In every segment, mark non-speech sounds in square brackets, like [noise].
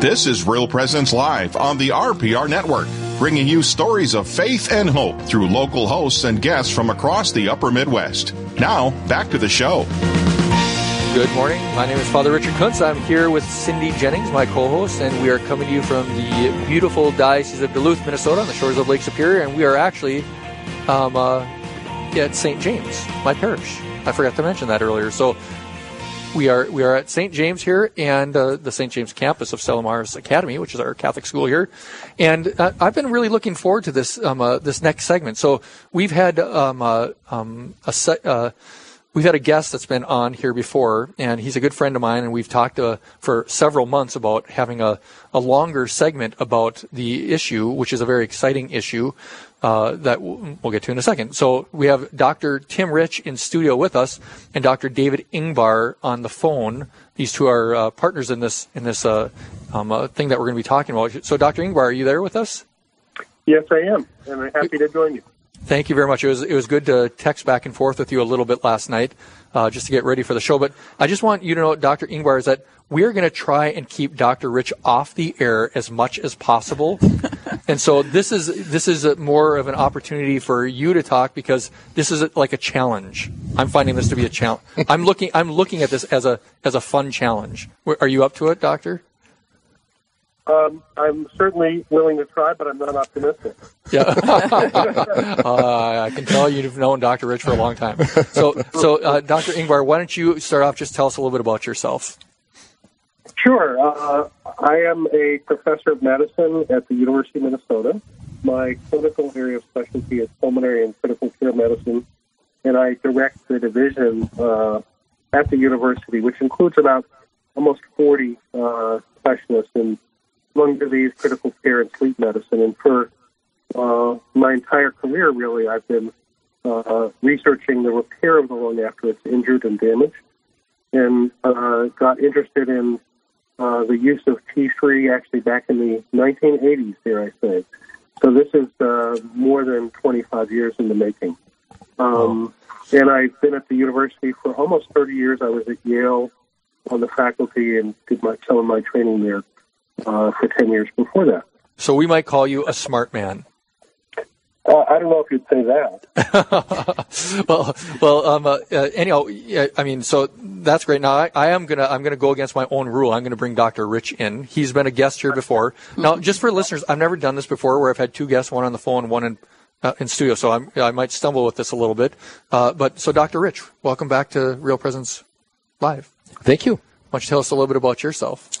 This is Real Presence Live on the RPR Network, bringing you stories of faith and hope through local hosts and guests from across the upper Midwest. Now, back to the show. Good morning. My name is Father Richard Kuntz. I'm here with Cindy Jennings, my co host, and we are coming to you from the beautiful Diocese of Duluth, Minnesota, on the shores of Lake Superior. And we are actually um, uh, at St. James, my parish. I forgot to mention that earlier. So we are we are at St. James here and uh, the St. James campus of Stella Maris Academy, which is our Catholic school here. And uh, I've been really looking forward to this um, uh, this next segment. So we've had um, uh, um, a se- uh, we've had a guest that's been on here before, and he's a good friend of mine, and we've talked uh, for several months about having a, a longer segment about the issue, which is a very exciting issue uh, that we'll get to in a second. So we have Dr. Tim Rich in studio with us, and Dr. David Ingbar on the phone. These two are uh, partners in this in this uh, um, uh, thing that we're going to be talking about. So, Dr. Ingbar, are you there with us? Yes, I am, and I'm happy to join you. Thank you very much. It was it was good to text back and forth with you a little bit last night, uh, just to get ready for the show. But I just want you to know, Dr. Ingbar, is that we're going to try and keep Dr. Rich off the air as much as possible. [laughs] and so this is this is more of an opportunity for you to talk because this is like a challenge. I'm finding this to be a challenge. I'm looking I'm looking at this as a as a fun challenge. Are you up to it, Doctor? Um, I'm certainly willing to try, but I'm not optimistic. Yeah, [laughs] uh, I can tell you've known Dr. Rich for a long time. So, so uh, Dr. Ingbar, why don't you start off? Just tell us a little bit about yourself. Sure. Uh, I am a professor of medicine at the University of Minnesota. My clinical area of specialty is pulmonary and critical care medicine, and I direct the division uh, at the university, which includes about almost 40 uh, specialists in lung disease, critical care, and sleep medicine. And for uh, my entire career, really, I've been uh, researching the repair of the lung after it's injured and damaged, and uh, got interested in uh, the use of T3 actually back in the 1980s, dare I say. So this is uh, more than 25 years in the making. Um, and I've been at the university for almost 30 years. I was at Yale on the faculty and did my some of my training there uh, for 10 years before that. So we might call you a smart man. Uh, I don't know if you'd say that. [laughs] well, well, um, uh, uh, anyhow, I mean, so that's great. Now, I, I, am gonna, I'm gonna go against my own rule. I'm gonna bring Dr. Rich in. He's been a guest here before. Now, just for listeners, I've never done this before, where I've had two guests, one on the phone, one in uh, in studio. So I'm, i might stumble with this a little bit. Uh, but so, Dr. Rich, welcome back to Real Presence Live. Thank you. Why don't you tell us a little bit about yourself?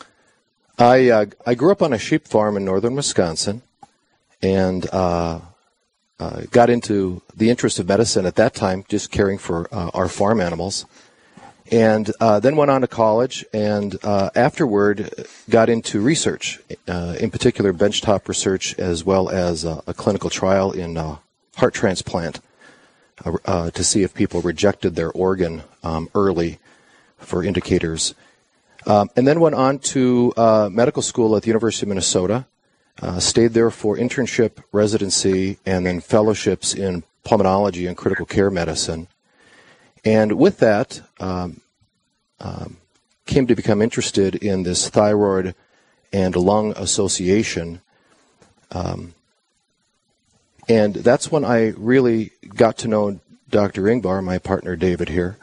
I uh, I grew up on a sheep farm in northern Wisconsin, and uh, uh, got into the interest of medicine at that time, just caring for uh, our farm animals, and uh, then went on to college, and uh, afterward got into research, in particular benchtop research, as well as a clinical trial in heart transplant to see if people rejected their organ um, early for indicators um, and then went on to uh, medical school at the University of Minnesota. Uh, stayed there for internship, residency, and then fellowships in pulmonology and critical care medicine. And with that, um, um, came to become interested in this thyroid and lung association. Um, and that's when I really got to know Dr. Ingbar, my partner David here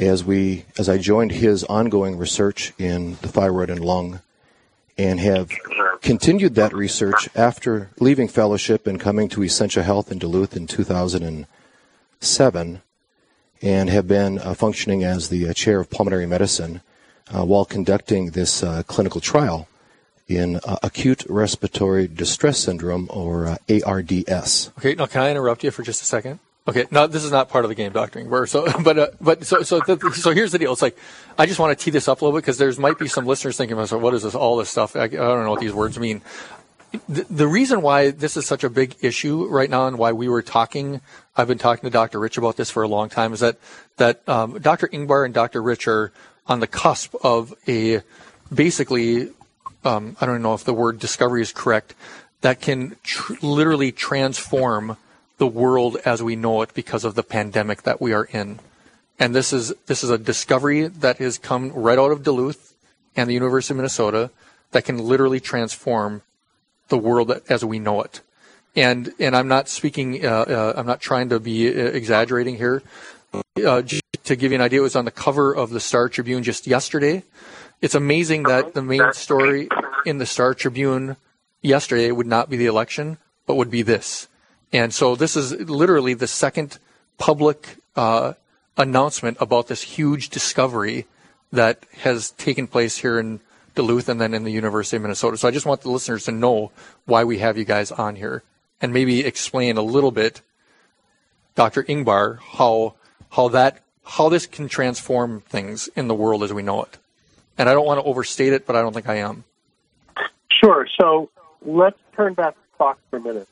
as we as I joined his ongoing research in the thyroid and lung and have continued that research after leaving fellowship and coming to Essentia Health in Duluth in 2007 and have been uh, functioning as the uh, chair of pulmonary medicine uh, while conducting this uh, clinical trial in uh, acute respiratory distress syndrome or uh, ARDS. Okay, now can I interrupt you for just a second? Okay, no, this is not part of the game, Doctor Ingbar. So, [laughs] but uh, but so so so here's the deal. It's like I just want to tee this up a little bit because there's might be some listeners thinking, "What is this? All this stuff? I, I don't know what these words mean." The, the, reason why this is such a big issue right now, and why we were talking, I've been talking to Dr. Rich about this for a long time, is that that um, Dr. Ingbar and Dr. Rich are on the cusp of a basically, um, I don't know if the word discovery is correct, that can tr- literally transform the world as we know it because of the pandemic that we are in. And this is this is a discovery that has come right out of Duluth and the University of Minnesota that can literally transform the world as we know it. And and I'm not speaking. Uh, uh, I'm not trying to be uh, exaggerating here. Uh, to give you an idea, it was on the cover of the Star Tribune just yesterday. It's amazing that the main story in the Star Tribune yesterday would not be the election, but would be this. And so this is literally the second public uh, announcement about this huge discovery that has taken place here in Duluth and then in the University of Minnesota. So I just want the listeners to know why we have you guys on here and maybe explain a little bit, Dr. Ingbar, how how that how this can transform things in the world as we know it. And I don't want to overstate it, but I don't think I am. Sure. So let's turn back the clock for a minute.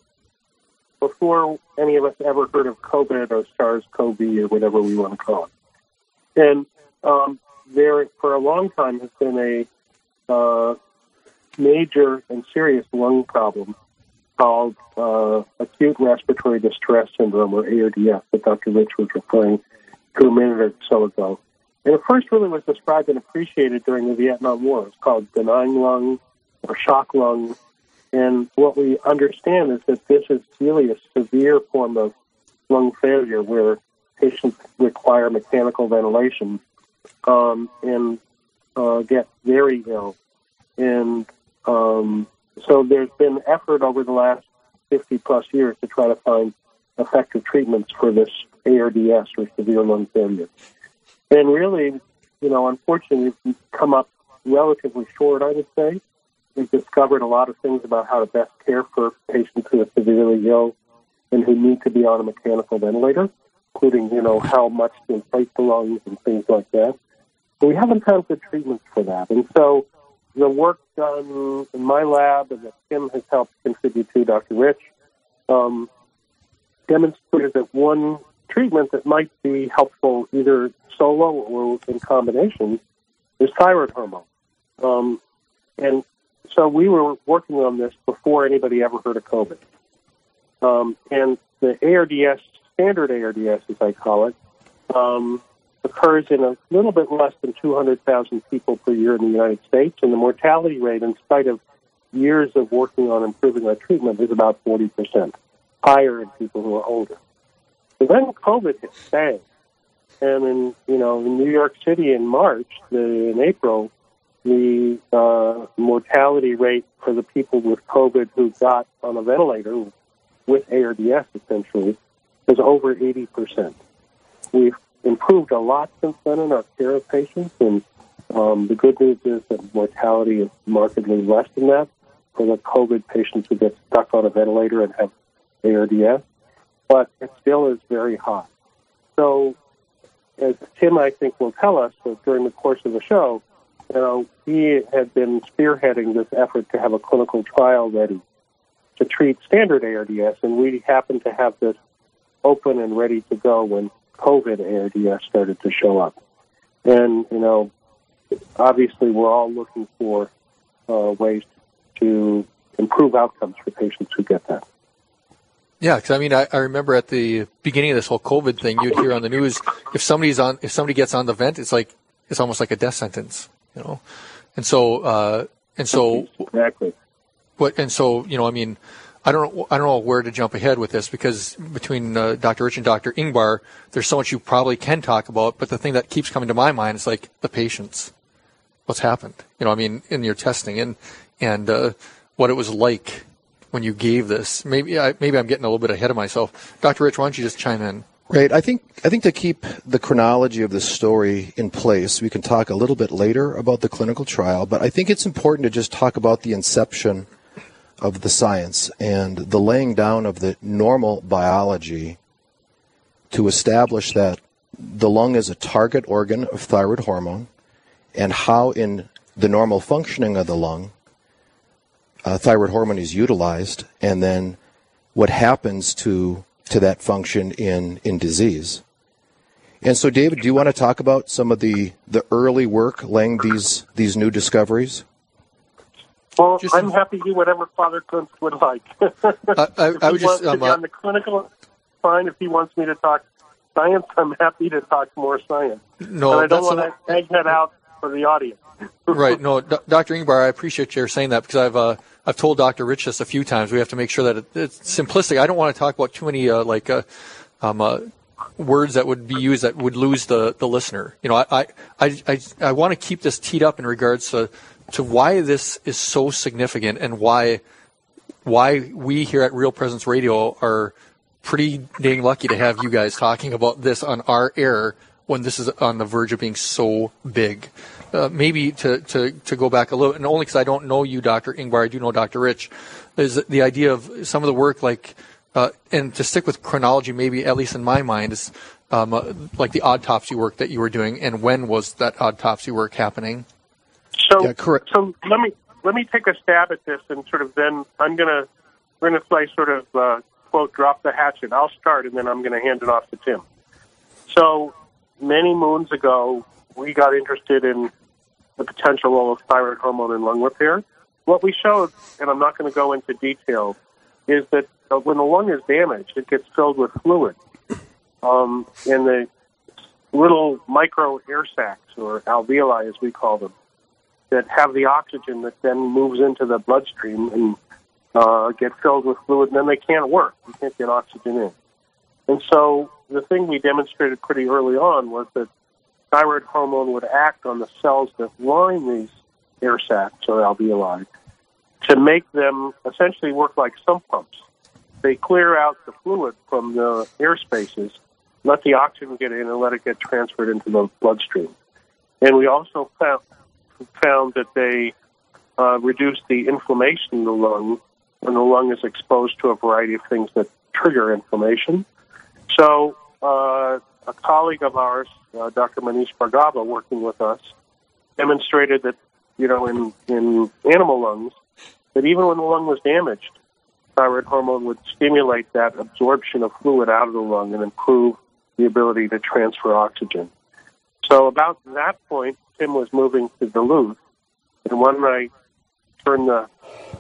Before any of us ever heard of COVID or SARS-CoV or whatever we want to call it, and um, there for a long time has been a uh, major and serious lung problem called uh, acute respiratory distress syndrome, or ARDS, that Dr. Rich was referring to a minute or so ago. And it first really was described and appreciated during the Vietnam War. It's called Da Nang lung or shock lung. And what we understand is that this is really a severe form of lung failure where patients require mechanical ventilation um, and uh, get very ill. And um, so there's been effort over the last 50 plus years to try to find effective treatments for this ARDS or severe lung failure. And really, you know, unfortunately, we've come up relatively short, I would say. We've discovered a lot of things about how to best care for patients who are severely ill and who need to be on a mechanical ventilator, including, you know, how much to inflate the lungs and things like that. But we haven't found good treatments for that. And so the work done in my lab and that Tim has helped contribute to, Dr. Rich, um, demonstrated that one treatment that might be helpful either solo or in combination is thyroid hormone. Um, and so we were working on this before anybody ever heard of COVID. Um, and the ARDS, standard ARDS as I call it, um, occurs in a little bit less than 200,000 people per year in the United States, and the mortality rate, in spite of years of working on improving our treatment, is about 40%, higher in people who are older. So then COVID hit bang. And in, you know, in New York City in March, the, in April, the uh, mortality rate for the people with COVID who got on a ventilator with ARDS essentially is over 80%. We've improved a lot since then in our care of patients, and um, the good news is that mortality is markedly less than that for the COVID patients who get stuck on a ventilator and have ARDS, but it still is very high. So, as Tim, I think, will tell us during the course of the show, you know, he had been spearheading this effort to have a clinical trial ready to treat standard ARDS, and we happened to have this open and ready to go when COVID ARDS started to show up. And, you know, obviously we're all looking for uh, ways to improve outcomes for patients who get that. Yeah, because I mean, I, I, remember at the beginning of this whole COVID thing, you'd hear on the news if somebody's on, if somebody gets on the vent, it's like it's almost like a death sentence, you know. And so, uh, and so, exactly. What and so, you know, I mean, I don't know, I don't know where to jump ahead with this because between uh, Dr. Rich and Dr. Ingbar, there's so much you probably can talk about. But the thing that keeps coming to my mind is like the patients, what's happened. You know, I mean, in your testing and and uh, what it was like when you gave this. Maybe I, maybe I'm getting a little bit ahead of myself. Dr. Rich, why don't you just chime in? Great. I think I think to keep the chronology of the story in place, we can talk a little bit later about the clinical trial. But I think it's important to just talk about the inception of the science and the laying down of the normal biology to establish that the lung is a target organ of thyroid hormone and how in the normal functioning of the lung uh, thyroid hormone is utilized and then what happens to to that function in in disease and so david do you want to talk about some of the the early work laying these these new discoveries well, just, I'm happy to do whatever Father Kuntz would like. [laughs] I, I, I would just um, on the clinical, fine. If he wants me to talk science, I'm happy to talk more science. No, but I don't want to egg that out for the audience. Right. No, Dr. Ingbar, I appreciate you saying that because I've uh, I've told Dr. Rich this a few times. We have to make sure that it, it's simplistic. I don't want to talk about too many uh, like uh, um, uh, words that would be used that would lose the, the listener. You know, I I, I, I want to keep this teed up in regards to to why this is so significant and why why we here at Real Presence Radio are pretty dang lucky to have you guys talking about this on our air when this is on the verge of being so big. Uh, maybe to, to, to go back a little, and only because I don't know you, Dr. Ingbar, I do know Dr. Rich, is the idea of some of the work like, uh, and to stick with chronology, maybe at least in my mind, is um, uh, like the autopsy work that you were doing, and when was that autopsy work happening? So, yeah, correct. So let me let me take a stab at this, and sort of then I'm gonna we're gonna play sort of uh, quote drop the hatchet. I'll start, and then I'm gonna hand it off to Tim. So many moons ago, we got interested in the potential role of thyroid hormone in lung repair. What we showed, and I'm not going to go into detail, is that uh, when the lung is damaged, it gets filled with fluid. Um, and the little micro air sacs, or alveoli as we call them, that have the oxygen that then moves into the bloodstream and uh, get filled with fluid, and then they can't work. You can't get oxygen in. And so the thing we demonstrated pretty early on was that thyroid hormone would act on the cells that line these air sacs or alveoli to make them essentially work like sump pumps. They clear out the fluid from the air spaces, let the oxygen get in, and let it get transferred into the bloodstream. And we also found, found that they uh, reduce the inflammation in the lung when the lung is exposed to a variety of things that trigger inflammation. So, uh, a colleague of ours, uh, Dr. Manish Bhargava, working with us, demonstrated that, you know, in, in animal lungs, that even when the lung was damaged, thyroid hormone would stimulate that absorption of fluid out of the lung and improve the ability to transfer oxygen. So about that point, Tim was moving to Duluth, and one night turned the,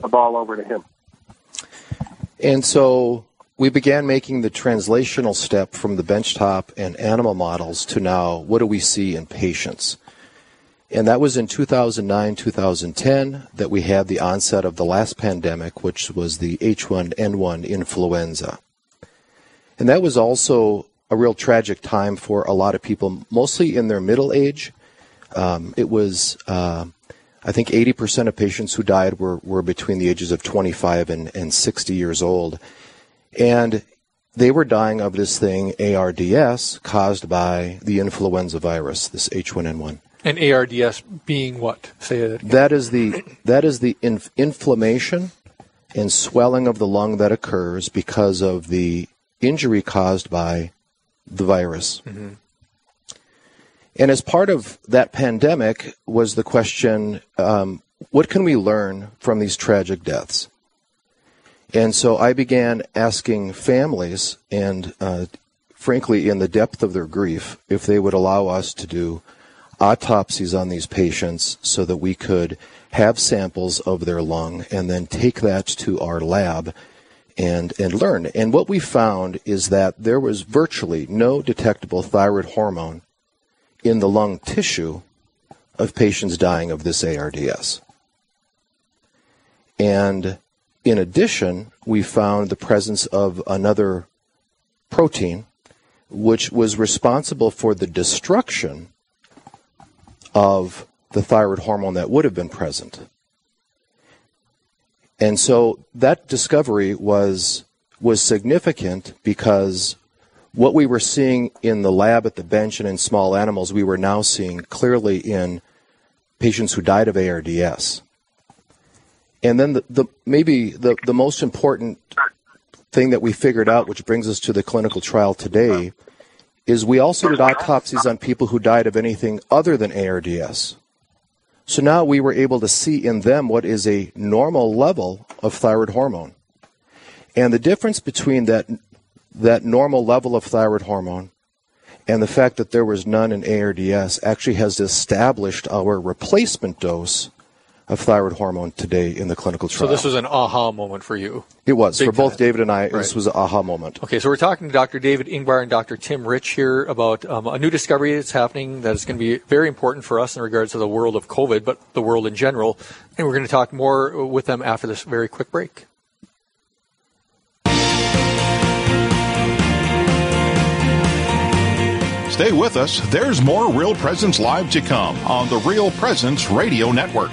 the ball over to him. And so we began making the translational step from the benchtop and animal models to now what do we see in patients? And that was in 2009, 2010 that we had the onset of the last pandemic, which was the H1N1 influenza. And that was also a real tragic time for a lot of people, mostly in their middle age. Um, it was, uh, I think 80% of patients who died were, were between the ages of 25 and, and 60 years old. And they were dying of this thing, ARDS, caused by the influenza virus, this H1N1. And ARDS being what? Say it. Again. That is the that is the inf- inflammation and swelling of the lung that occurs because of the injury caused by the virus. Mm-hmm. And as part of that pandemic was the question um, what can we learn from these tragic deaths? And so I began asking families, and uh, frankly, in the depth of their grief, if they would allow us to do autopsies on these patients so that we could have samples of their lung and then take that to our lab and, and learn. And what we found is that there was virtually no detectable thyroid hormone in the lung tissue of patients dying of this ARDS. And in addition, we found the presence of another protein which was responsible for the destruction of the thyroid hormone that would have been present. And so that discovery was was significant because what we were seeing in the lab at the bench and in small animals, we were now seeing clearly in patients who died of ARDS. And then the, the maybe the, the most important thing that we figured out, which brings us to the clinical trial today, is we also did autopsies on people who died of anything other than ARDS. So now we were able to see in them what is a normal level of thyroid hormone. And the difference between that that normal level of thyroid hormone and the fact that there was none in ARDS actually has established our replacement dose of thyroid hormone today in the clinical trial. So this was an aha moment for you. It was Big for both time. David and I. Right. This was an aha moment. Okay, so we're talking to Dr. David Ingbar and Dr. Tim Rich here about um, a new discovery that's happening that is going to be very important for us in regards to the world of COVID, but the world in general. And we're going to talk more with them after this very quick break. Stay with us. There's more Real Presence Live to come on the Real Presence Radio Network.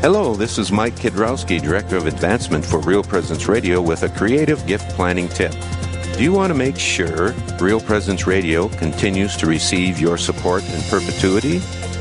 Hello, this is Mike Kidrowski, Director of Advancement for Real Presence Radio with a creative gift planning tip. Do you want to make sure Real Presence Radio continues to receive your support in perpetuity?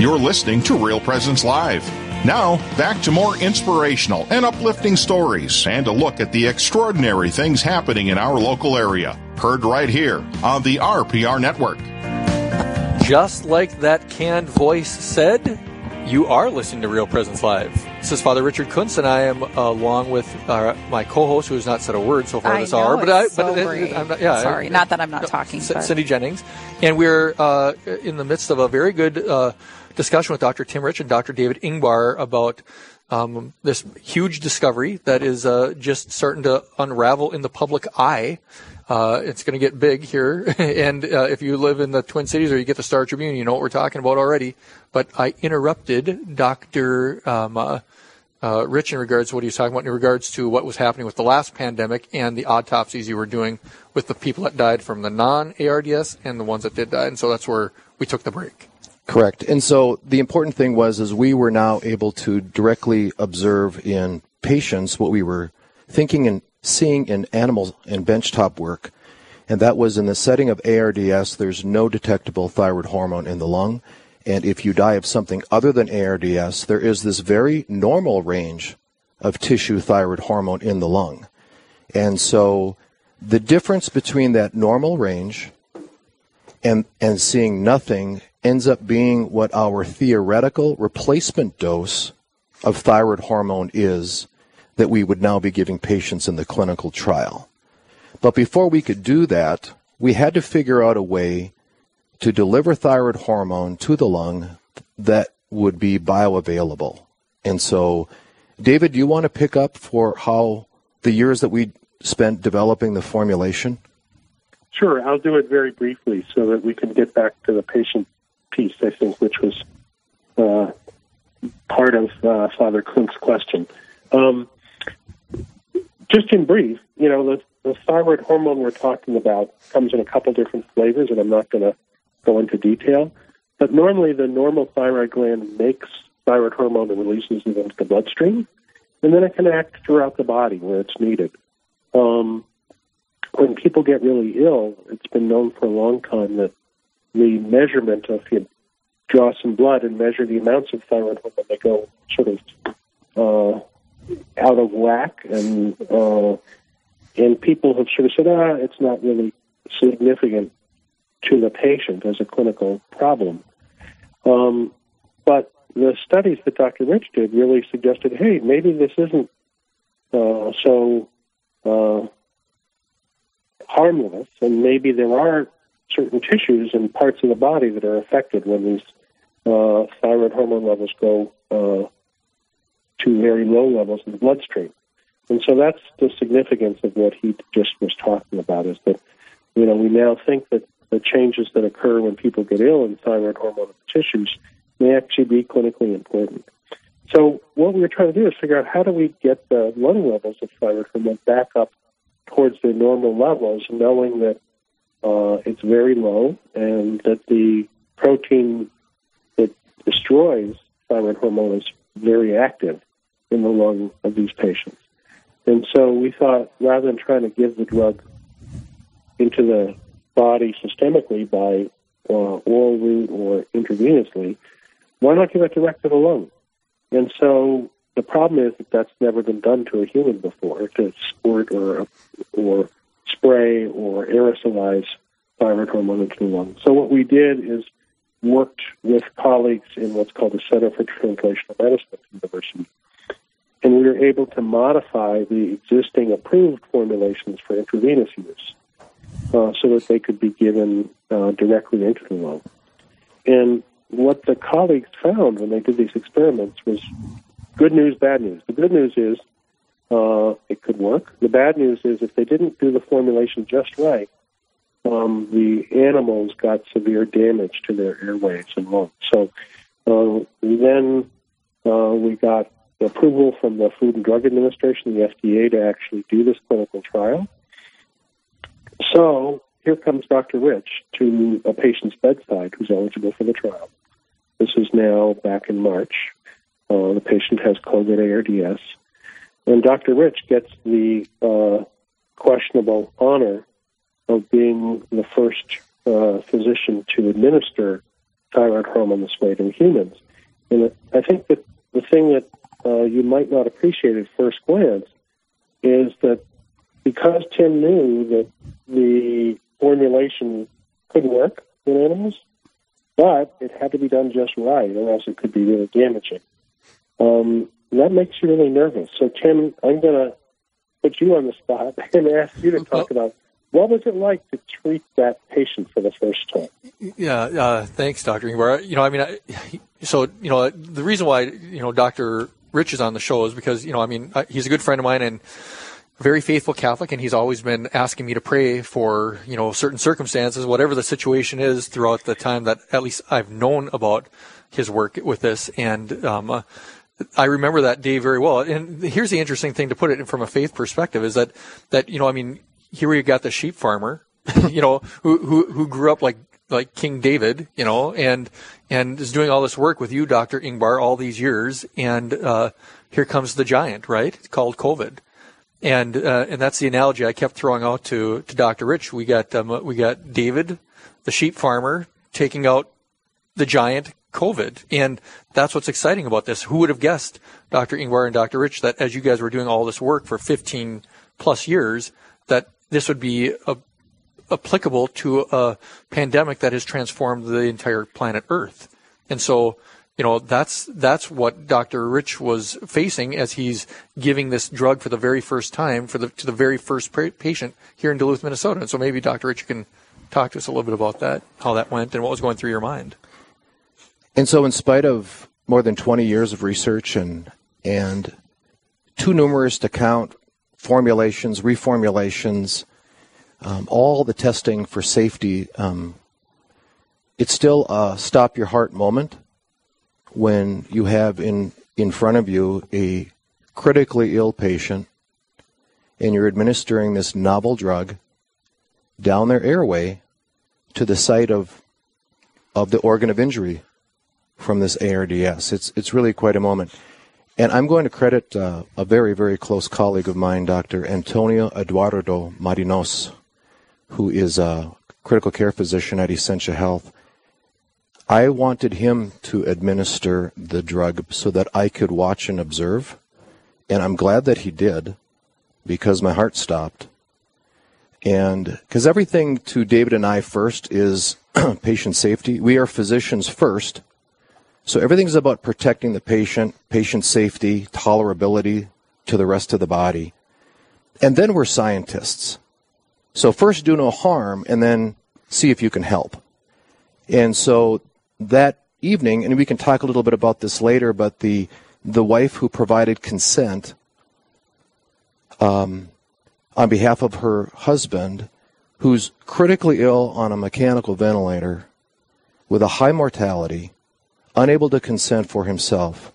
You're listening to Real Presence Live. Now, back to more inspirational and uplifting stories and a look at the extraordinary things happening in our local area. Heard right here on the RPR Network. Just like that canned voice said, you are listening to Real Presence Live. This is Father Richard Kuntz, and I am uh, along with uh, my co-host, who has not said a word so far I this know, hour. But I, it's but so it- great. I'm not, yeah, Sorry, I- not that I'm not no, talking, C- but- Cindy Jennings, and we're uh, in the midst of a very good uh, discussion with Dr. Tim Rich and Dr. David Ingbar about um, this huge discovery that is uh, just starting to unravel in the public eye. Uh, it's going to get big here, [laughs] and uh, if you live in the Twin Cities or you get the Star Tribune, you know what we're talking about already. But I interrupted Dr. Um, uh, uh, Rich in regards to what he was talking about in regards to what was happening with the last pandemic and the autopsies you were doing with the people that died from the non-ARDS and the ones that did die. And so that's where we took the break. Correct. And so the important thing was is we were now able to directly observe in patients what we were thinking and seeing in animals and benchtop work. And that was in the setting of ARDS, there's no detectable thyroid hormone in the lung. And if you die of something other than ARDS, there is this very normal range of tissue thyroid hormone in the lung. And so the difference between that normal range and and seeing nothing ends up being what our theoretical replacement dose of thyroid hormone is that we would now be giving patients in the clinical trial. But before we could do that, we had to figure out a way to deliver thyroid hormone to the lung that would be bioavailable. And so, David, do you want to pick up for how the years that we spent developing the formulation? Sure, I'll do it very briefly so that we can get back to the patient piece, I think, which was uh, part of uh, Father Klink's question. Um, just in brief, you know, the, the thyroid hormone we're talking about comes in a couple different flavors, and I'm not going to go into detail. But normally, the normal thyroid gland makes thyroid hormone and releases it into the bloodstream. and then it can act throughout the body where it's needed. Um, when people get really ill, it's been known for a long time that the measurement of you draw some blood and measure the amounts of thyroid hormone, they go sort of uh, out of whack, and uh, and people have sort of said, ah, it's not really significant to the patient as a clinical problem. Um, but the studies that Dr. Rich did really suggested, hey, maybe this isn't uh, so uh, harmless, and maybe there are certain tissues and parts of the body that are affected when these uh, thyroid hormone levels go uh, to very low levels in the bloodstream. And so that's the significance of what he just was talking about is that, you know, we now think that the changes that occur when people get ill in thyroid hormone tissues may actually be clinically important. So what we were trying to do is figure out how do we get the lung levels of thyroid hormone back up towards their normal levels, knowing that uh, it's very low and that the protein that destroys thyroid hormone is very active in the lung of these patients. And so we thought rather than trying to give the drug into the body systemically by uh, oral route or intravenously, why not give it direct to the lung? And so the problem is that that's never been done to a human before, to squirt or or spray or aerosolize thyroid hormone into the lung. So what we did is worked with colleagues in what's called the Center for Translational Medicine at the University. And we were able to modify the existing approved formulations for intravenous use uh, so that they could be given uh, directly into the lung. And what the colleagues found when they did these experiments was good news, bad news. The good news is uh, it could work. The bad news is if they didn't do the formulation just right, um, the animals got severe damage to their airways and lungs. So uh, then uh, we got approval from the Food and Drug Administration, the FDA, to actually do this clinical trial. So here comes Dr. Rich to a patient's bedside who's eligible for the trial. This is now back in March. Uh, the patient has COVID ARDS. And Dr. Rich gets the uh, questionable honor of being the first uh, physician to administer thyroid hormone this way to humans. And I think that the thing that uh, you might not appreciate at first glance is that because Tim knew that the formulation could work in animals, but it had to be done just right, or else it could be really damaging. Um, that makes you really nervous. So, Tim, I'm going to put you on the spot [laughs] and ask you to talk about what was it like to treat that patient for the first time? Yeah, uh, thanks, Dr. Ingbar. You know, I mean, I, so, you know, the reason why, you know, Dr. Rich is on the show is because, you know, I mean, he's a good friend of mine and very faithful Catholic, and he's always been asking me to pray for you know certain circumstances, whatever the situation is, throughout the time that at least I've known about his work with this. And um, uh, I remember that day very well. And here's the interesting thing to put it from a faith perspective is that that you know I mean here we got the sheep farmer, [laughs] you know who who who grew up like like King David, you know, and and is doing all this work with you, Doctor Ingbar, all these years, and uh, here comes the giant, right? It's called COVID and uh, and that's the analogy I kept throwing out to to Dr. Rich. We got um, we got David, the sheep farmer, taking out the giant COVID, and that's what's exciting about this. Who would have guessed, Dr. Ingbar and Dr. Rich, that as you guys were doing all this work for 15 plus years, that this would be a, applicable to a pandemic that has transformed the entire planet Earth, and so you know that's that's what Dr. Rich was facing as he's giving this drug for the very first time for the to the very first patient here in Duluth, Minnesota. And so maybe Dr. Rich can talk to us a little bit about that, how that went, and what was going through your mind. And so, in spite of more than 20 years of research and and too numerous to count formulations, reformulations, um, all the testing for safety, um, it's still a stop your heart moment when you have in, in front of you a critically ill patient and you're administering this novel drug down their airway to the site of of the organ of injury from this ARDS. It's it's really quite a moment. And I'm going to credit uh, a very, very close colleague of mine, Dr. Antonio Eduardo Marinos, who is a critical care physician at Essentia Health. I wanted him to administer the drug so that I could watch and observe. And I'm glad that he did because my heart stopped. And because everything to David and I first is [clears throat] patient safety. We are physicians first. So everything's about protecting the patient, patient safety, tolerability to the rest of the body. And then we're scientists. So first do no harm and then see if you can help. And so that evening, and we can talk a little bit about this later, but the the wife who provided consent um, on behalf of her husband, who's critically ill on a mechanical ventilator with a high mortality, unable to consent for himself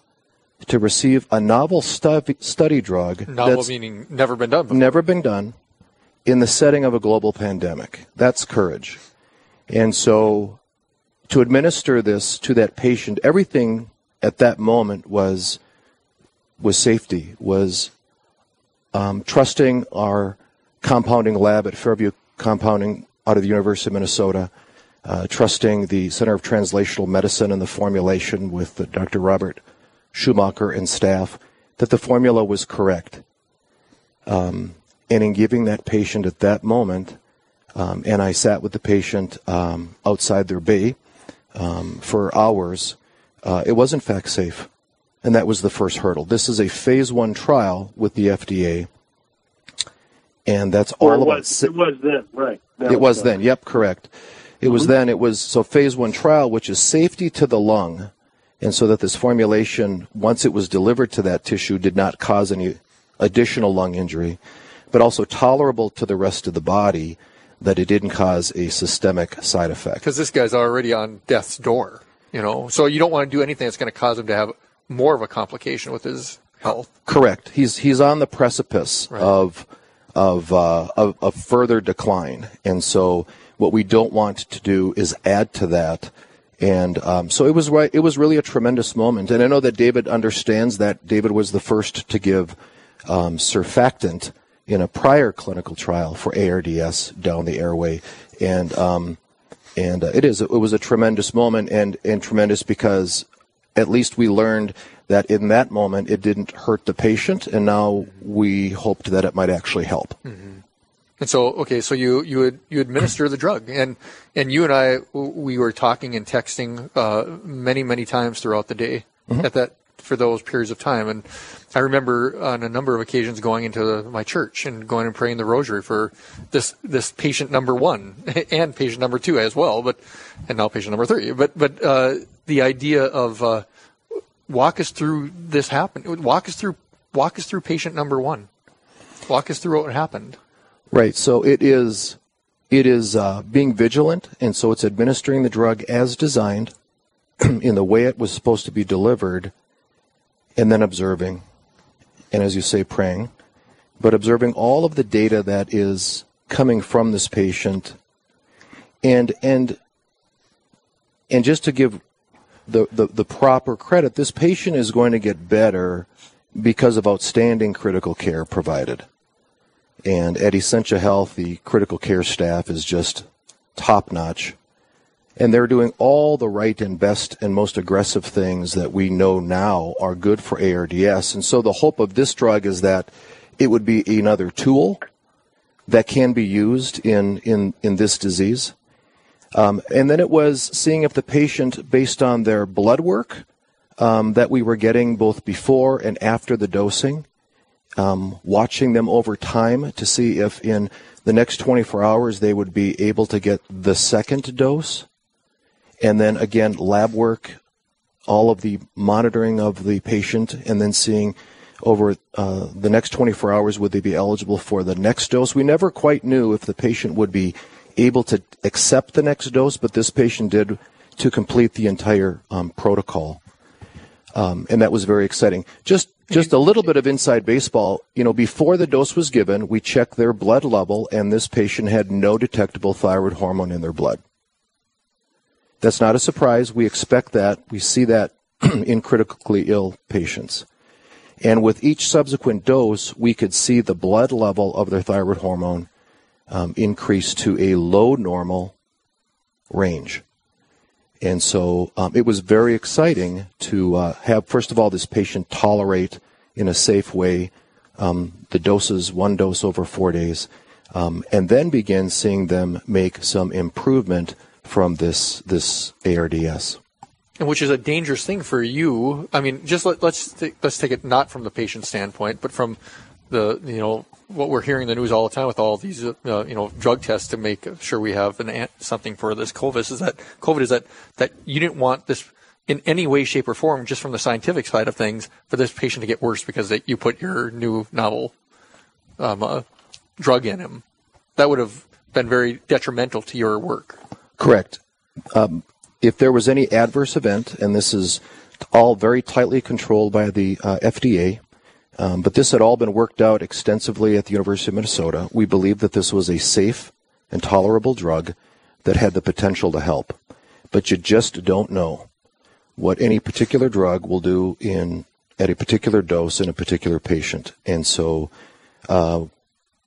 to receive a novel stu- study drug. Novel meaning never been done before. Never been done in the setting of a global pandemic. That's courage. And so to administer this to that patient, everything at that moment was was safety, was um, trusting our compounding lab at Fairview Compounding out of the University of Minnesota, uh, trusting the Center of Translational Medicine and the formulation with the Dr. Robert Schumacher and staff that the formula was correct. Um, and in giving that patient at that moment, um, and I sat with the patient um, outside their bay um, for hours. Uh, it was in fact safe, and that was the first hurdle. This is a phase one trial with the FDA, and that's all it about. was, sa- it was then, right. Now it was uh, then. Yep, correct. It was then. It was so phase one trial, which is safety to the lung, and so that this formulation, once it was delivered to that tissue, did not cause any additional lung injury, but also tolerable to the rest of the body, that it didn't cause a systemic side effect. because this guy's already on death's door. You know, so you don't want to do anything that's going to cause him to have more of a complication with his health. Correct. He's he's on the precipice Right. of of, uh, of of further decline, and so what we don't want to do is add to that. And um, so it was right. It was really a tremendous moment, and I know that David understands that. David was the first to give um, surfactant in a prior clinical trial for ARDS down the airway, and um, and uh, it is it was a tremendous moment, and and tremendous because at least we learned that in that moment it didn't hurt the patient, and now we hoped that it might actually help. And so, okay, so you you would you administer the drug, and and you and I we were talking and texting uh, many many times throughout the day at that for those periods of time. And I remember on a number of occasions going into my church and going and praying the rosary for this this patient number one [laughs] and patient number two as well, but and now patient number three. But but uh, the idea of uh, walk us through this happened. Walk us through walk us through patient number one. Walk us through what happened. Right. So it is it is uh, being vigilant, and so it's administering the drug as designed [clears throat] in the way it was supposed to be delivered, and then observing, and as you say, praying, but observing all of the data that is coming from this patient, and and and just to give the, the, the proper credit, this patient is going to get better because of outstanding critical care provided. And at Essentia Health, the critical care staff is just top notch. And they're doing all the right and best and most aggressive things that we know now are good for ARDS. And so the hope of this drug is that it would be another tool that can be used in, in, in this disease. Um, and then it was seeing if the patient, based on their blood work um, that we were getting both before and after the dosing, um, watching them over time to see if in the next 24 hours they would be able to get the second dose. And then again, lab work, all of the monitoring of the patient, and then seeing over uh, the next 24 hours would they be eligible for the next dose. We never quite knew if the patient would be able to accept the next dose, but this patient did to complete the entire um, protocol. Um, and that was very exciting. Just just a little bit of inside baseball. You know, before the dose was given, we checked their blood level, and this patient had no detectable thyroid hormone in their blood. That's not a surprise. We expect that. We see that [clears throat] in critically ill patients. And with each subsequent dose, we could see the blood level of their thyroid hormone um, increase to a low normal range. And so um, it was very exciting to uh, have, first of all, this patient tolerate in a safe way um, the doses, one dose over four days, um, and then begin seeing them make some improvement from this this ARDS. And which is a dangerous thing for you. I mean, just let, us th- let's take it not from the patient standpoint, but from the you know what we're hearing in the news all the time with all these uh, you know drug tests to make sure we have an, something for this COVID is that COVID is that that you didn't want this in any way, shape, or form, just from the scientific side of things, for this patient to get worse because they, you put your new novel um, uh, drug in him. That would have been very detrimental to your work. Correct. Um, if there was any adverse event, and this is all very tightly controlled by the uh, FDA, um, but this had all been worked out extensively at the University of Minnesota. We believed that this was a safe and tolerable drug that had the potential to help. But you just don't know what any particular drug will do in at a particular dose in a particular patient. And so uh,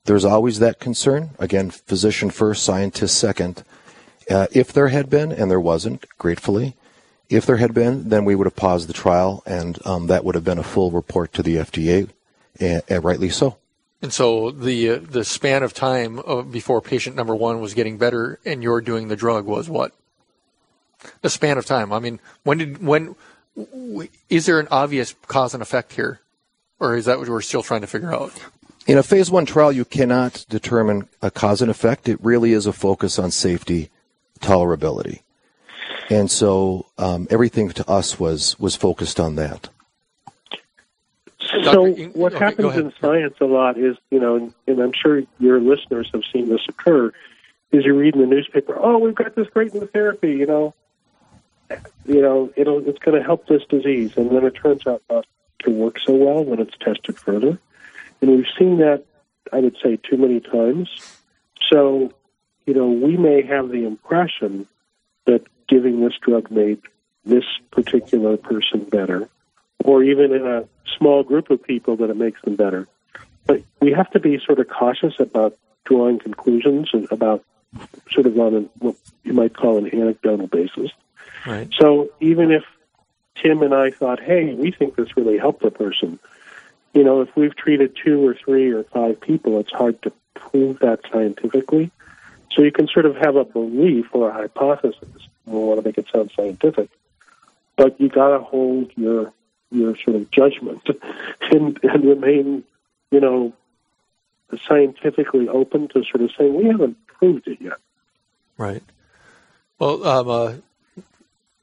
there's always that concern. Again, physician first, scientist second. Uh, if there had been, and there wasn't, gratefully, if there had been, then we would have paused the trial, and um, that would have been a full report to the FDA, and, and rightly so. And so the uh, the span of time before patient number one was getting better, and you're doing the drug was what? The span of time. I mean, when did when is there an obvious cause and effect here, or is that what we're still trying to figure out? In a phase one trial, you cannot determine a cause and effect. It really is a focus on safety, tolerability. And so um, everything to us was was focused on that. So what okay, happens in science a lot is, you know, and, and, I'm sure your listeners have seen this occur, is you read in the newspaper, oh, we've got this great new therapy, you know, you know, it'll it's going to help this disease, and then it turns out not to work so well when it's tested further, and we've seen that, I would say, too many times. So, you know, we may have the impression that giving this drug made this particular person better, or even in a small group of people that it makes them better. But we have to be sort of cautious about drawing conclusions about sort of on a, what you might call an anecdotal basis. Right. So even if Tim and I thought, hey, we think this really helped the person, you know, if we've treated two or three or five people, it's hard to prove that scientifically. So you can sort of have a belief or a hypothesis. We want to make it sound scientific, but you got to hold your your sort of judgment [laughs] and, and remain, you know, scientifically open to sort of saying we haven't proved it yet. Right. Well, um, uh,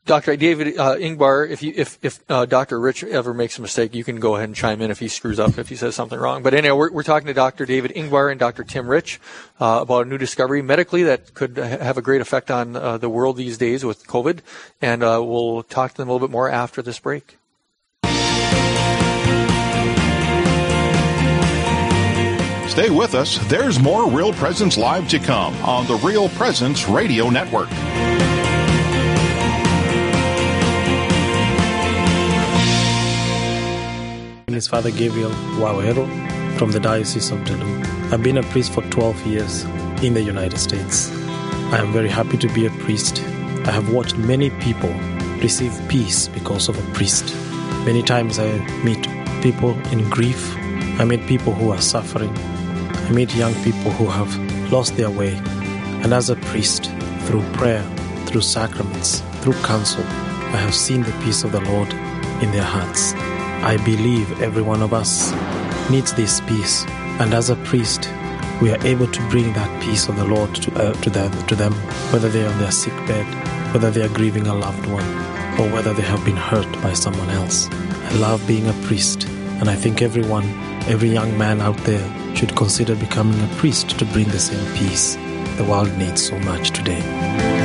Dr. David uh, Ingbar, if you, if, if uh, Dr. Rich ever makes a mistake, you can go ahead and chime in if he screws up, if he says something wrong. But anyway, we're, we're talking to Dr. David Ingbar and Dr. Tim Rich uh, about a new discovery medically that could have a great effect on uh, the world these days with COVID. And uh, we'll talk to them a little bit more after this break. Stay with us. There's more Real Presence Live to come on the Real Presence Radio Network. Is Father Gabriel Waweru from the Diocese of Duluth. I've been a priest for 12 years in the United States. I am very happy to be a priest. I have watched many people receive peace because of a priest. Many times I meet people in grief. I meet people who are suffering. I meet young people who have lost their way. And as a priest, through prayer, through sacraments, through counsel, I have seen the peace of the Lord in their hearts. I believe every one of us needs this peace. And as a priest, we are able to bring that peace of the Lord to, uh, to, them, to them, whether they are on their sick bed, whether they are grieving a loved one, or whether they have been hurt by someone else. I love being a priest, and I think everyone, every young man out there, should consider becoming a priest to bring the same peace the world needs so much today.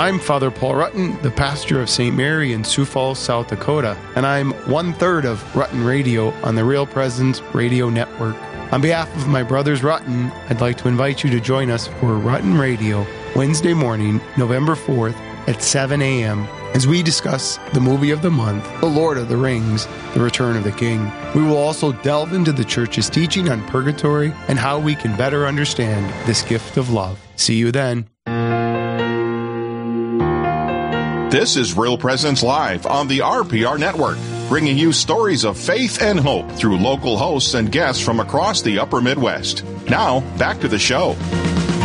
I'm Father Paul Rutten, the pastor of St. Mary in Sioux Falls, South Dakota, and I'm one third of Rutten Radio on the Real Presence Radio Network. On behalf of my brothers Rutten, I'd like to invite you to join us for Rutten Radio Wednesday morning, November 4th at 7 a.m. as we discuss the movie of the month, The Lord of the Rings, The Return of the King. We will also delve into the church's teaching on purgatory and how we can better understand this gift of love. See you then. This is Real Presence Live on the RPR Network, bringing you stories of faith and hope through local hosts and guests from across the upper Midwest. Now, back to the show.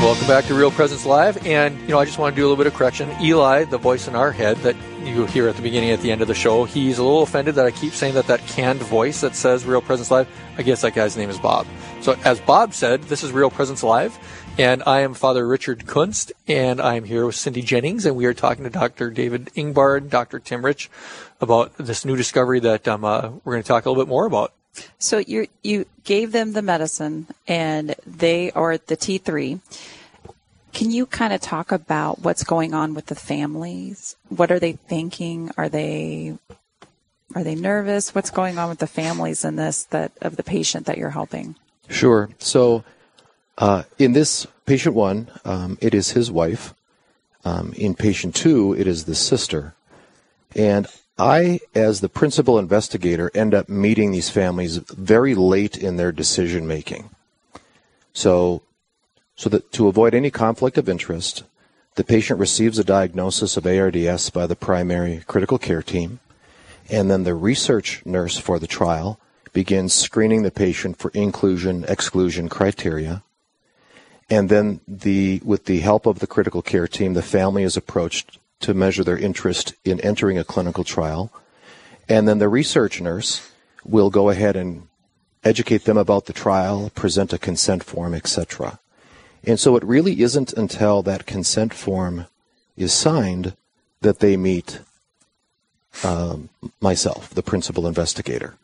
Welcome back to Real Presence Live. And, you know, I just want to do a little bit of correction. Eli, the voice in our head that you hear at the beginning at the end of the show, he's a little offended that I keep saying that that canned voice that says Real Presence Live. I guess that guy's name is Bob. So, as Bob said, this is Real Presence Live. And I am Father Richard Kunst, and I'm here with Cindy Jennings, and we are talking to Dr. David Ingbar, Dr. Tim Rich about this new discovery that um, uh, we're going to talk a little bit more about. So you you gave them the medicine, and they are the T three. Can you kind of talk about what's going on with the families? What are they thinking? Are they are they nervous? What's going on with the families in this that of the patient that you're helping? Sure. So uh, in this patient one, um, it is his wife. Um, in patient two, it is the sister. And I, as the principal investigator, end up meeting these families very late in their decision making. So, so that to avoid any conflict of interest, the patient receives a diagnosis of ARDS by the primary critical care team, and then the research nurse for the trial begins screening the patient for inclusion exclusion criteria and then the, with the help of the critical care team, the family is approached to measure their interest in entering a clinical trial. And then the research nurse will go ahead and educate them about the trial, present a consent form, etc. And so it really isn't until that consent form is signed that they meet um, myself, the principal investigator.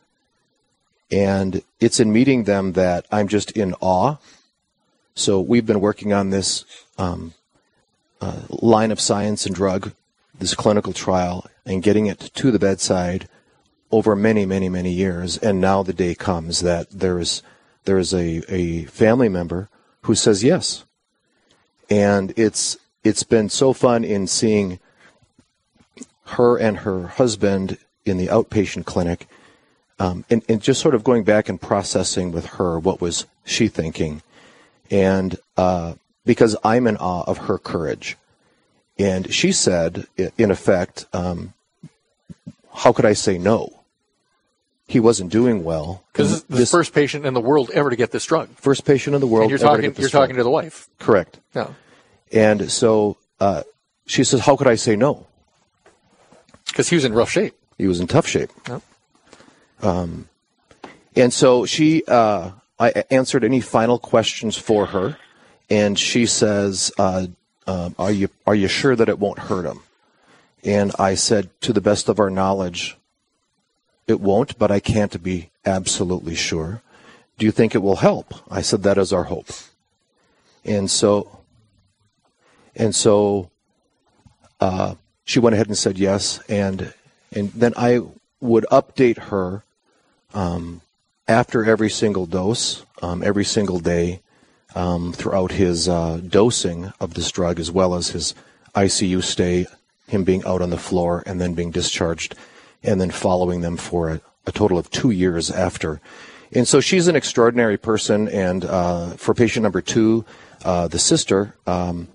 And it's in meeting them that I'm just in awe so we've been working on this um, uh, line of science and drug, this clinical trial, and getting it to the bedside over many, many, many years. And now the day comes that there is there is a, a family member who says yes. And it's it's been so fun in seeing her and her husband in the outpatient clinic, um, and, and just sort of going back and processing with her what was she thinking and uh, because I'm in awe of her courage. And she said, in effect, um, how could I say no? He wasn't doing well. Because the first patient in the world ever to get this drug. First patient in the world. And you're talking. you're drug. talking to the wife. Correct. No. And so uh, she says, "How could I say no?" Because he was in rough shape. He was in tough shape. Um, and so she uh, I answered any final questions for her, and she says, uh, uh, "Are you are you sure that it won't hurt him?" And I said, "To the best of our knowledge, it won't, but I can't be absolutely sure." Do you think it will help? I said, "That is our hope." And so, and so, uh, she went ahead and said yes, and and then I would update her um, after every single dose, um, every single day, um, throughout his uh, dosing of this drug, as well as his ICU stay, him being out on the floor and then being discharged, and then following them for a, a total of two years after. And so she's an extraordinary person. And uh, for patient number two, uh, the sister, um,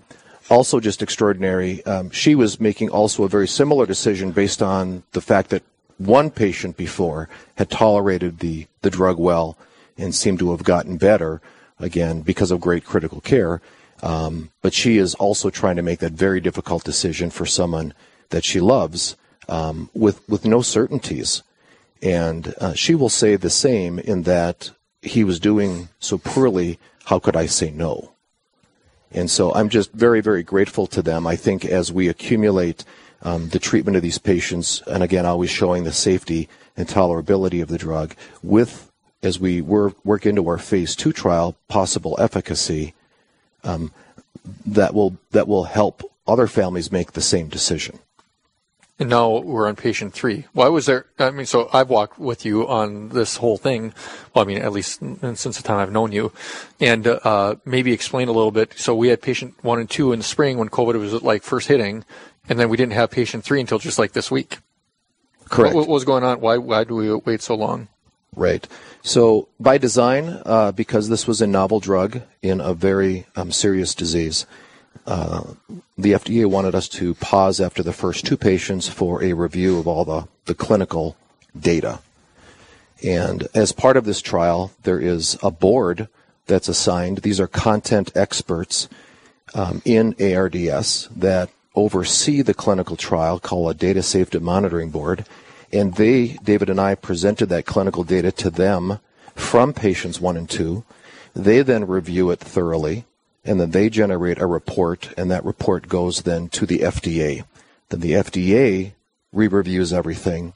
also just extraordinary. Um, she was making also a very similar decision based on the fact that one patient before had tolerated the, the drug well and seemed to have gotten better, again, because of great critical care. Um, but she is also trying to make that very difficult decision for someone that she loves um, with with no certainties. And uh, she will say the same in that he was doing so poorly. How could I say no? And so I'm just very, very grateful to them. I think as we accumulate um, the treatment of these patients, and again, always showing the safety and tolerability of the drug, with as we work, work into our phase two trial, possible efficacy, um, that will that will help other families make the same decision. And now we're on patient three. Why was there? I mean, so I've walked with you on this whole thing. Well, I mean, at least since the time I've known you, and uh, maybe explain a little bit. So we had patient one and two in the spring when COVID was like first hitting, and then we didn't have patient three until just like this week. Correct. What, what was going on? Why why do we wait so long? Right. So by design, uh, because this was a novel drug in a very um, serious disease, uh, the FDA wanted us to pause after the first two patients for a review of all the, the clinical data. And as part of this trial, there is a board that's assigned. These are content experts um, in ARDS that oversee the clinical trial called a Data Safety Monitoring Board. And they, David and I, presented that clinical data to them from patients one and two. They then review it thoroughly and then they generate a report, and that report goes then to the FDA. Then the FDA re-reviews everything,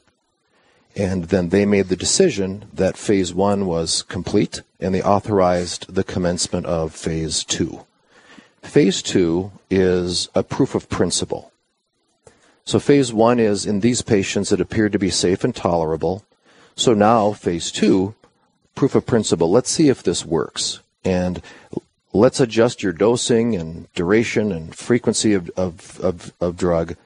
and then they made the decision that phase one was complete, and they authorized the commencement of phase two. Phase two is a proof of principle. So phase one is in these patients it appeared to be safe and tolerable. So now phase two, proof of principle. Let's see if this works. And let's adjust your dosing and duration and frequency of, of, of, of, drug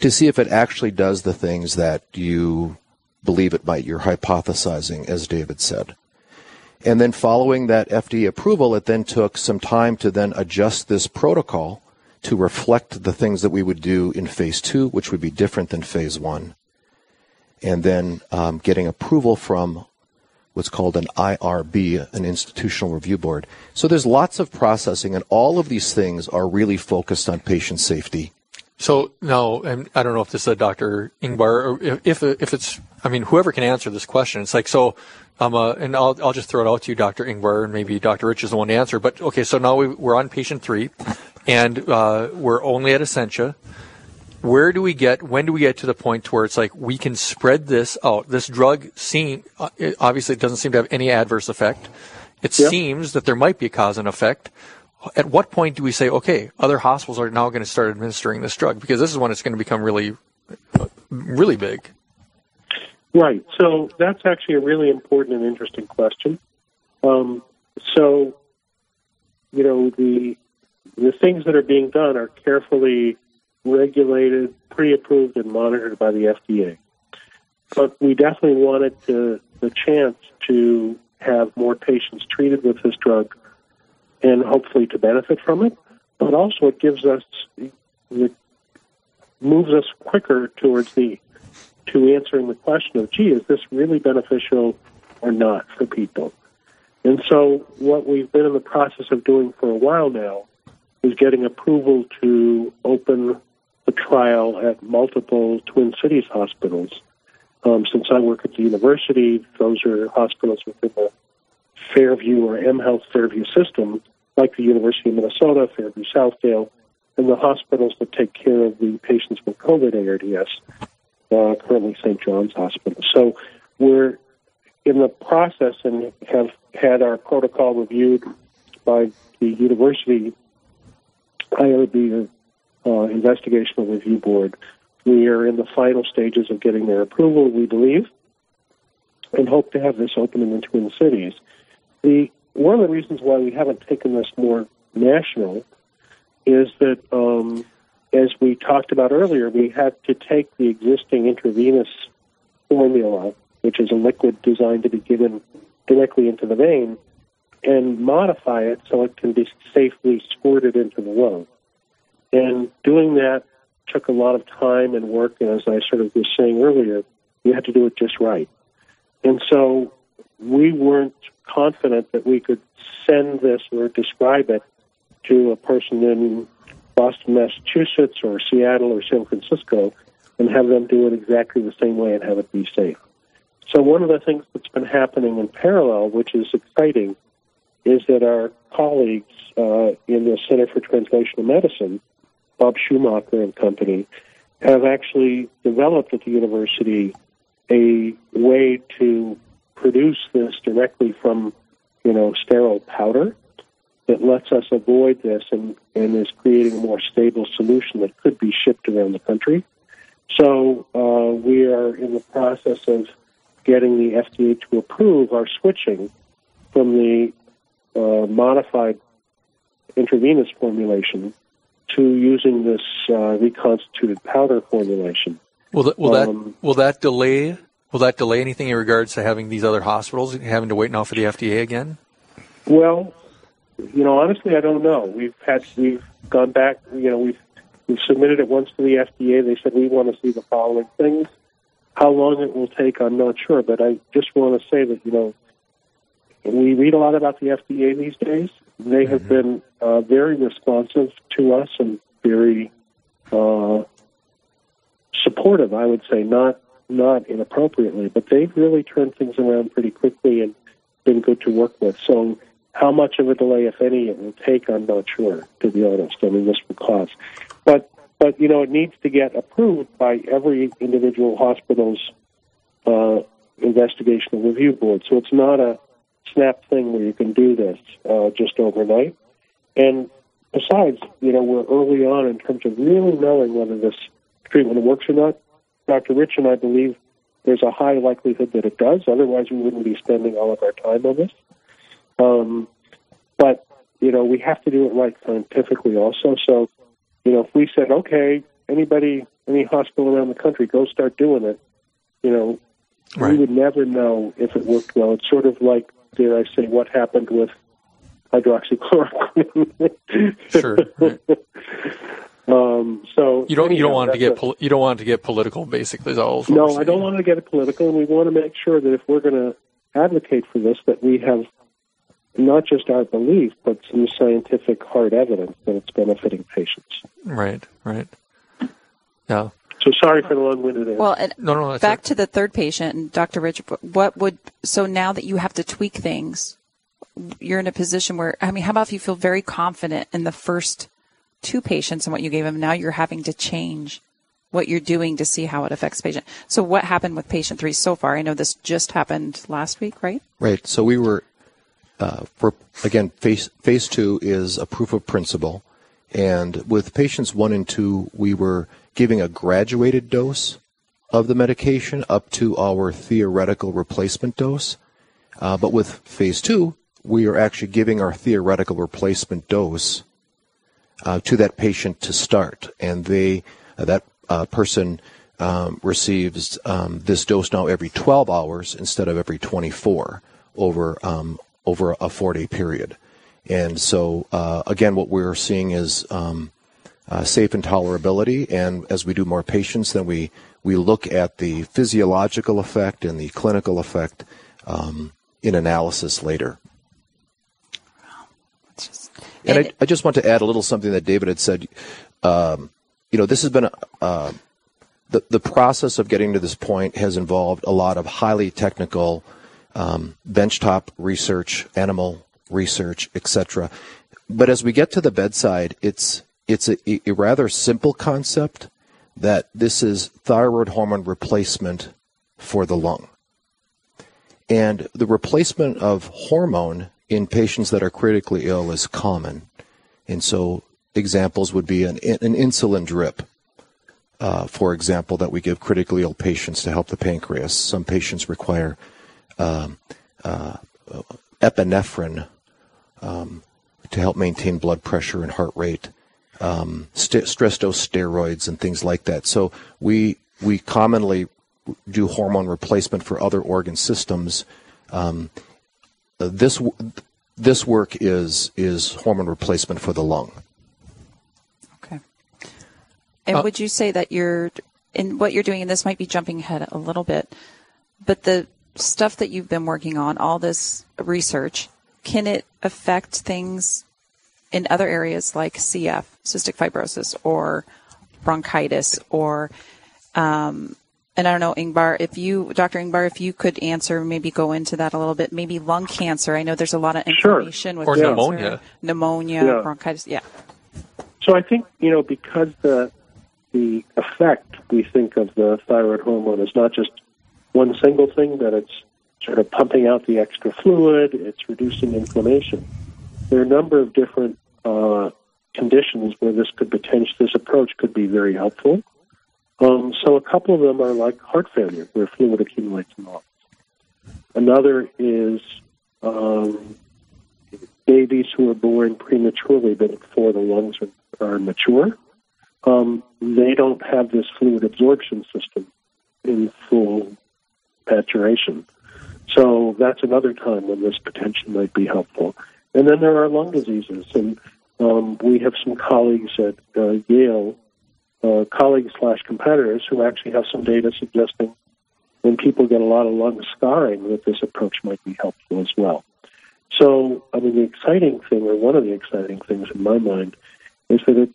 to see if it actually does the things that you believe it might. You're hypothesizing, as David said. And then following that FDA approval, it then took some time to then adjust this protocol to reflect the things that we would do in phase two, which would be different than phase one. And then um, getting approval from what's called an IRB, an institutional review board. So there's lots of processing, and all of these things are really focused on patient safety. So now, I don't know if this is a Dr. Ingbar, or if if it's, I mean, whoever can answer this question. It's like so. Um, uh, and I'll I'll just throw it out to you, Dr. Ingbar, and maybe Dr. Rich is the one to answer. But okay, so now we, we're on patient three, and uh, we're only at Essentia where do we get when do we get to the point where it's like we can spread this out this drug seem uh, it obviously it doesn't seem to have any adverse effect it seems that there might be a cause and effect at what point do we say okay other hospitals are now going to start administering this drug because this is when it's going to become really really big right so that's actually a really important and interesting question um, so you know the the things that are being done are carefully regulated, pre-approved, and monitored by the FDA. But we definitely wanted to, the chance to have more patients treated with this drug and hopefully to benefit from it. But also it gives us, it moves us quicker towards the, to answering the question of, gee, is this really beneficial or not for people? And so what we've been in the process of doing for a while now is getting approval to open a trial at multiple Twin Cities hospitals. Um, since I work at the university, those are hospitals within the Fairview or M Health Fairview system, like the University of Minnesota, Fairview Southdale, and the hospitals that take care of the patients with COVID ARDS, uh, currently St. John's Hospital. So we're in the process and have had our protocol reviewed by the university IRB uh, investigational review board. We are in the final stages of getting their approval, we believe, and hope to have this open in the Twin Cities. The one of the reasons why we haven't taken this more national is that, um, as we talked about earlier, we had to take the existing intravenous formula, which is a liquid designed to be given directly into the vein, and modify it so it can be safely squirted into the lung. And doing that took a lot of time and work. And as I sort of was saying earlier, you had to do it just right. And so we weren't confident that we could send this or describe it to a person in Boston, Massachusetts, or Seattle, or San Francisco, and have them do it exactly the same way and have it be safe. So one of the things that's been happening in parallel, which is exciting, is that our colleagues uh, in the Center for Translational Medicine, Bob Schumacher and company, have actually developed at the university a way to produce this directly from, you know, sterile powder that lets us avoid this and, and is creating a more stable solution that could be shipped around the country. So uh, we are in the process of getting the FDA to approve our switching from the uh, modified intravenous formulation to using this uh, reconstituted powder formulation. Will that, will um, that will that delay will that delay anything in regards to having these other hospitals having to wait now for the FDA again? Well, you know, honestly, I don't know. We've had we've gone back. You know, we've we've submitted it once to the FDA. They said we want to see the following things. How long it will take, I'm not sure. But I just want to say that you know, we read a lot about the FDA these days. They have mm-hmm. been uh, very responsive to us and very uh, supportive. I would say not not inappropriately, but they've really turned things around pretty quickly and been good to work with. So how much of a delay, if any, it will take, I'm not sure, to be honest. I mean, this will cause. But, but you know, it needs to get approved by every individual hospital's uh, investigational review board. So it's not a snap thing where you can do this uh, just overnight. And besides, you know, we're early on in terms of really knowing whether this treatment works or not. Dr. Rich and I believe there's a high likelihood that it does. Otherwise, we wouldn't be spending all of our time on this. Um, but you know, we have to do it right scientifically also. So, you know, if we said, okay, anybody, any hospital around the country, go start doing it, you know, right. we would never know if it worked well. It's sort of like, dare I say, what happened with hydroxychloroquine. sure. Right. [laughs] Um, so you don't you don't want to get pol- you don't want to get political. Basically, is all. No, I don't want to get political, and we want to make sure that if we're going to advocate for this, that we have not just our belief, but some scientific hard evidence that it's benefiting patients. Right, right. Yeah. So sorry for the long-winded answer. Well, no, no. Back to the third patient, and Dr. Rich, what would so now that you have to tweak things, you're in a position where I mean, how about if you feel very confident in the first two patients and what you gave them, now you're having to change what you're doing to see how it affects patient. So what happened with patient three so far? I know this just happened last week, right? Right. So we were uh, for again, phase phase two is a proof of principle, and with patients one and two, we were giving a graduated dose of the medication up to our theoretical replacement dose. Uh, but with phase two, we are actually giving our theoretical replacement dose uh, to that patient to start, and they uh, that uh, person um, receives um, this dose now every 12 hours instead of every 24 over um, over a four day period. And so, uh, again, what we're seeing is um, uh, safe intolerability. And as we do more patients, then we, we look at the physiological effect and the clinical effect um, in analysis later. And I, I, just want to add a little something that David had said. Um, you know, this has been a, uh, the the process of getting to this point has involved a lot of highly technical um, benchtop research, animal research, etc. But as we get to the bedside, it's it's a, a rather simple concept that this is thyroid hormone replacement for the lung. And the replacement of hormone in patients that are critically ill is common. And so examples would be an, an insulin drip, uh, for example, that we give critically ill patients to help the pancreas. Some patients require um, uh, epinephrine um, to help maintain blood pressure and heart rate, um, st- stress dose steroids, and things like that. So we we commonly do hormone replacement for other organ systems. Um, this this work is is hormone replacement for the lung. Okay. And uh, would you say that you're in what you're doing, and this might be jumping ahead a little bit, but the stuff that you've been working on, all this research, can it affect things in other areas like CF, cystic fibrosis, or bronchitis, or um, and I don't know, Ingbar, if you, Dr. Ingbar, if you could answer, maybe go into that a little bit. Maybe lung cancer. I know there's a lot of information sure. with or cancer, pneumonia, pneumonia, Yeah. bronchitis. Yeah. So I think you know because the the effect we think of the thyroid hormone is not just one single thing that it's sort of pumping out the extra fluid, it's reducing inflammation. There are a number of different uh, conditions where this could potentially this approach could be very helpful. Um, so a couple of them are like heart failure, where fluid accumulates in the lungs. Another is um, babies who are born prematurely, but before the lungs are, are mature. Um, they don't have this fluid absorption system in full maturation. So that's another time when this potential might be helpful. And then there are lung diseases, and um, we have some colleagues at uh, Yale, uh, colleagues slash competitors, who actually have some data suggesting when people get a lot of lung scarring that this approach might be helpful as well. So, I mean, the exciting thing, or one of the exciting things in my mind, is that it,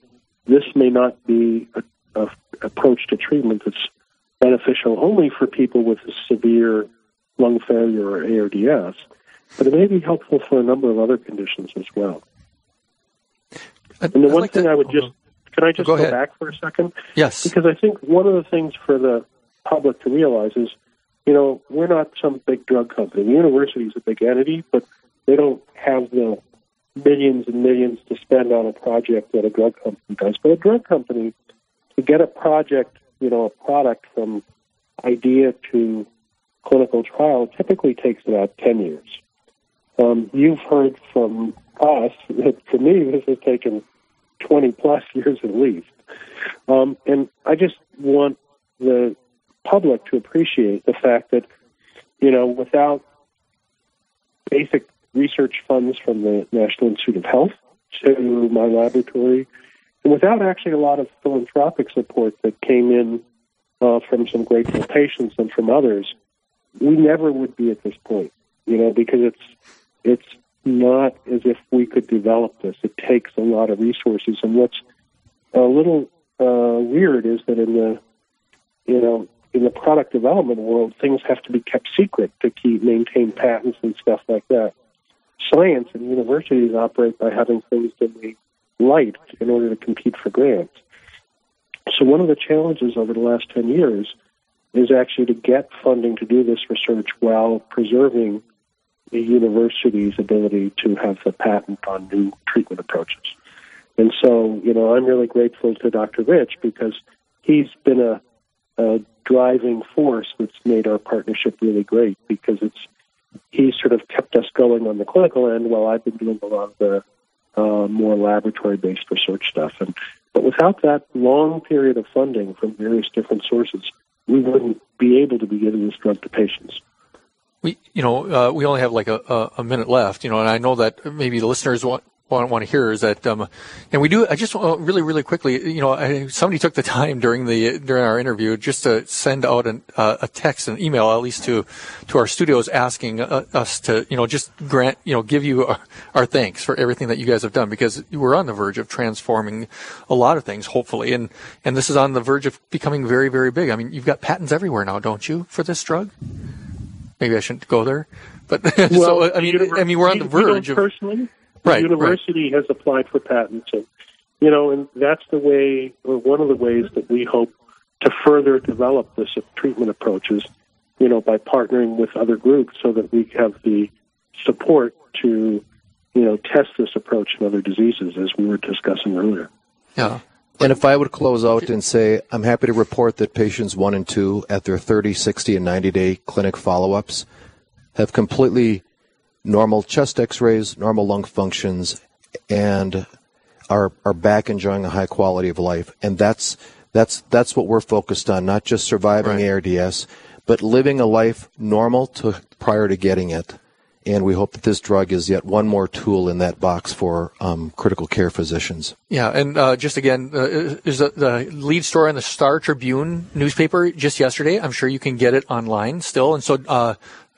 this may not be a, a approach to treatment that's beneficial only for people with severe lung failure or ARDS, but it may be helpful for a number of other conditions as well. I'd- And the I'd one like thing to- I would just can I just Go go, back for a second? Yes. Because I think one of the things for the public to realize is, you know, we're not some big drug company. The university is a big entity, but they don't have the millions and millions to spend on a project that a drug company does. But a drug company, to get a project, you know, a product from idea to clinical trial typically takes about 10 years. Um, you've heard from us that for me, this has taken 20 plus years at least. Um, and I just want the public to appreciate the fact that, you know, without basic research funds from the National Institute of Health to my laboratory, without actually a lot of philanthropic support that came in uh, from some grateful patients and from others, we never would be at this point, you know, because it's it's not as if we could develop this. It takes a lot of resources, and what's a little uh, weird is that in the you know in the product development world, things have to be kept secret to keep maintain patents and stuff like that. Science and universities operate by having things dimly light in order to compete for grants. So one of the challenges over the last ten years is actually to get funding to do this research while preserving the university's ability to have the patent on new treatment approaches. And so, you know, I'm really grateful to Dr. Rich because he's been a, a driving force that's made our partnership really great because it's he sort of kept us going on the clinical end while I've been doing a lot of the uh, more laboratory-based research stuff. And but without that long period of funding from various different sources, we wouldn't be able to be giving this drug to patients. we you know uh, we only have like a, a, a minute left you know and i know that maybe the listeners want want, want to hear is that um, and we do i just uh, really really quickly you know I, somebody took the time during the during our interview just to send out an, uh, a text an email at least to to our studios asking uh, us to you know just grant you know give you our, our thanks for everything that you guys have done because we're on the verge of transforming a lot of things hopefully and and this is on the verge of becoming very very big i mean you've got patents everywhere now don't you for this drug maybe I shouldn't go there. But [laughs] so I mean, I mean, we're on the we- we don't verge of personally. Right, The university has applied for patents, and you know, and that's the way, or one of the ways that we hope to further develop this treatment approaches. You know, by partnering with other groups, so that we have the support to, you know, test this approach in other diseases, as we were discussing earlier. yeah. And if I would close out and say, I'm happy to report that patients one and two at their 30, 60, and 90 day clinic follow ups have completely normal chest x rays, normal lung functions, and are, are back enjoying a high quality of life. And that's, that's, that's what we're focused on, not just surviving ARDS, but living a life normal to prior to getting it. And we hope that this drug is yet one more tool in that box for um, critical care physicians. Yeah, and uh, just again, uh, is the, the lead story in the Star Tribune newspaper just yesterday. I'm sure you can get it online still. And so, uh,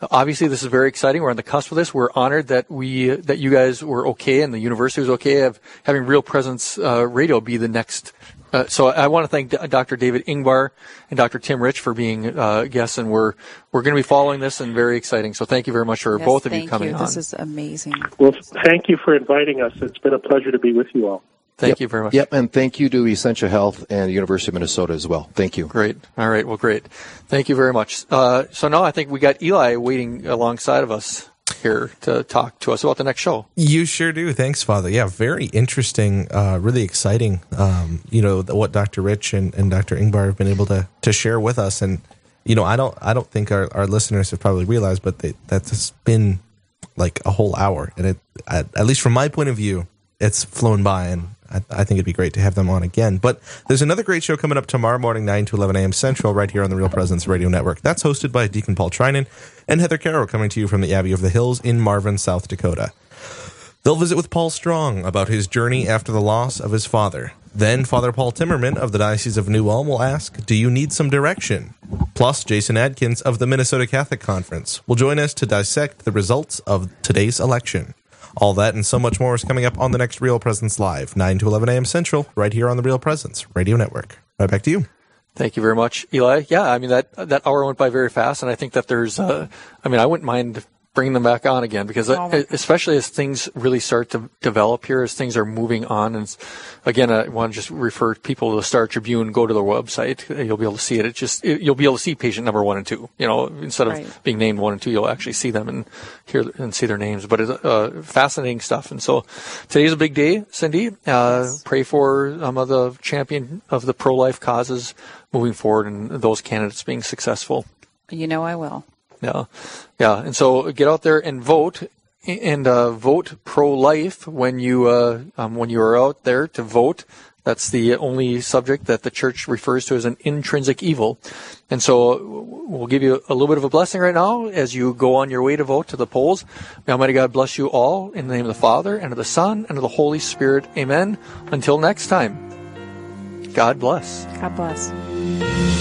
obviously this is very exciting. We're on the cusp of this. We're honored that we that you guys were okay and the university was okay of having Real Presence uh, Radio be the next. Uh, so I want to thank Dr. David Ingbar and Dr. Tim Rich for being uh, guests, and we're we're going to be following this and very exciting. So thank you very much for Yes, both of you coming you. on. This is amazing. Well, thank you for inviting us. It's been a pleasure to be with you all. Thank you very much. Yep, and thank you to Essentia Health and the University of Minnesota as well. Thank you. Great. All right. Well, great. Thank you very much. Uh, so now I think we got Eli waiting alongside of us here to talk to us about the next show. You sure do. Thanks, Father. Yeah, very interesting, uh, really exciting. Um, you know what Dr. Rich and, and Dr. Ingbar have been able to to share with us, and you know, I don't, I don't think our, our listeners have probably realized, but they, that's been like a whole hour, and it, at, at least from my point of view, it's flown by, and I, think it'd be great to have them on again. But there's another great show coming up tomorrow morning, 9 to 11 a.m. Central, right here on the Real Presence Radio Network. That's hosted by Deacon Paul Trinan and Heather Carroll, coming to you from the Abbey of the Hills in Marvin, South Dakota. They'll visit with Paul Strong about his journey after the loss of his father. Then Father Paul Timmerman of the Diocese of New Ulm will ask, Do you need some direction? Plus, Jason Adkins of the Minnesota Catholic Conference will join us to dissect the results of today's election. All that and so much more is coming up on the next Real Presence Live, 9 to 11 a.m. Central, right here on the Real Presence Radio Network. Right back to you. Thank you very much, Eli. Yeah, I mean that that hour went by very fast, and I think that there's. Uh, I mean, I wouldn't mind bringing them back on again because, Oh, uh, especially as things really start to develop here, as things are moving on, and again, I want to just refer people to the Star Tribune. Go to their website; you'll be able to see it. It just it, you'll be able to see patient number one and two. You know, instead of Right. being named one and two, you'll actually see them and hear and see their names. But it's uh, fascinating stuff. And so today's a big day, Cindy. Uh, Pray for um, the champion of the pro life causes moving forward and those candidates being successful. You know I will. Yeah, yeah. And so get out there and vote and uh, vote pro life when you uh, um, when you are out there to vote. That's the only subject that the church refers to as an intrinsic evil. And so we'll give you a little bit of a blessing right now as you go on your way to vote to the polls. May Almighty God bless you all in the name of the Father and of the Son and of the Holy Spirit. Amen. Until next time, God bless. God bless.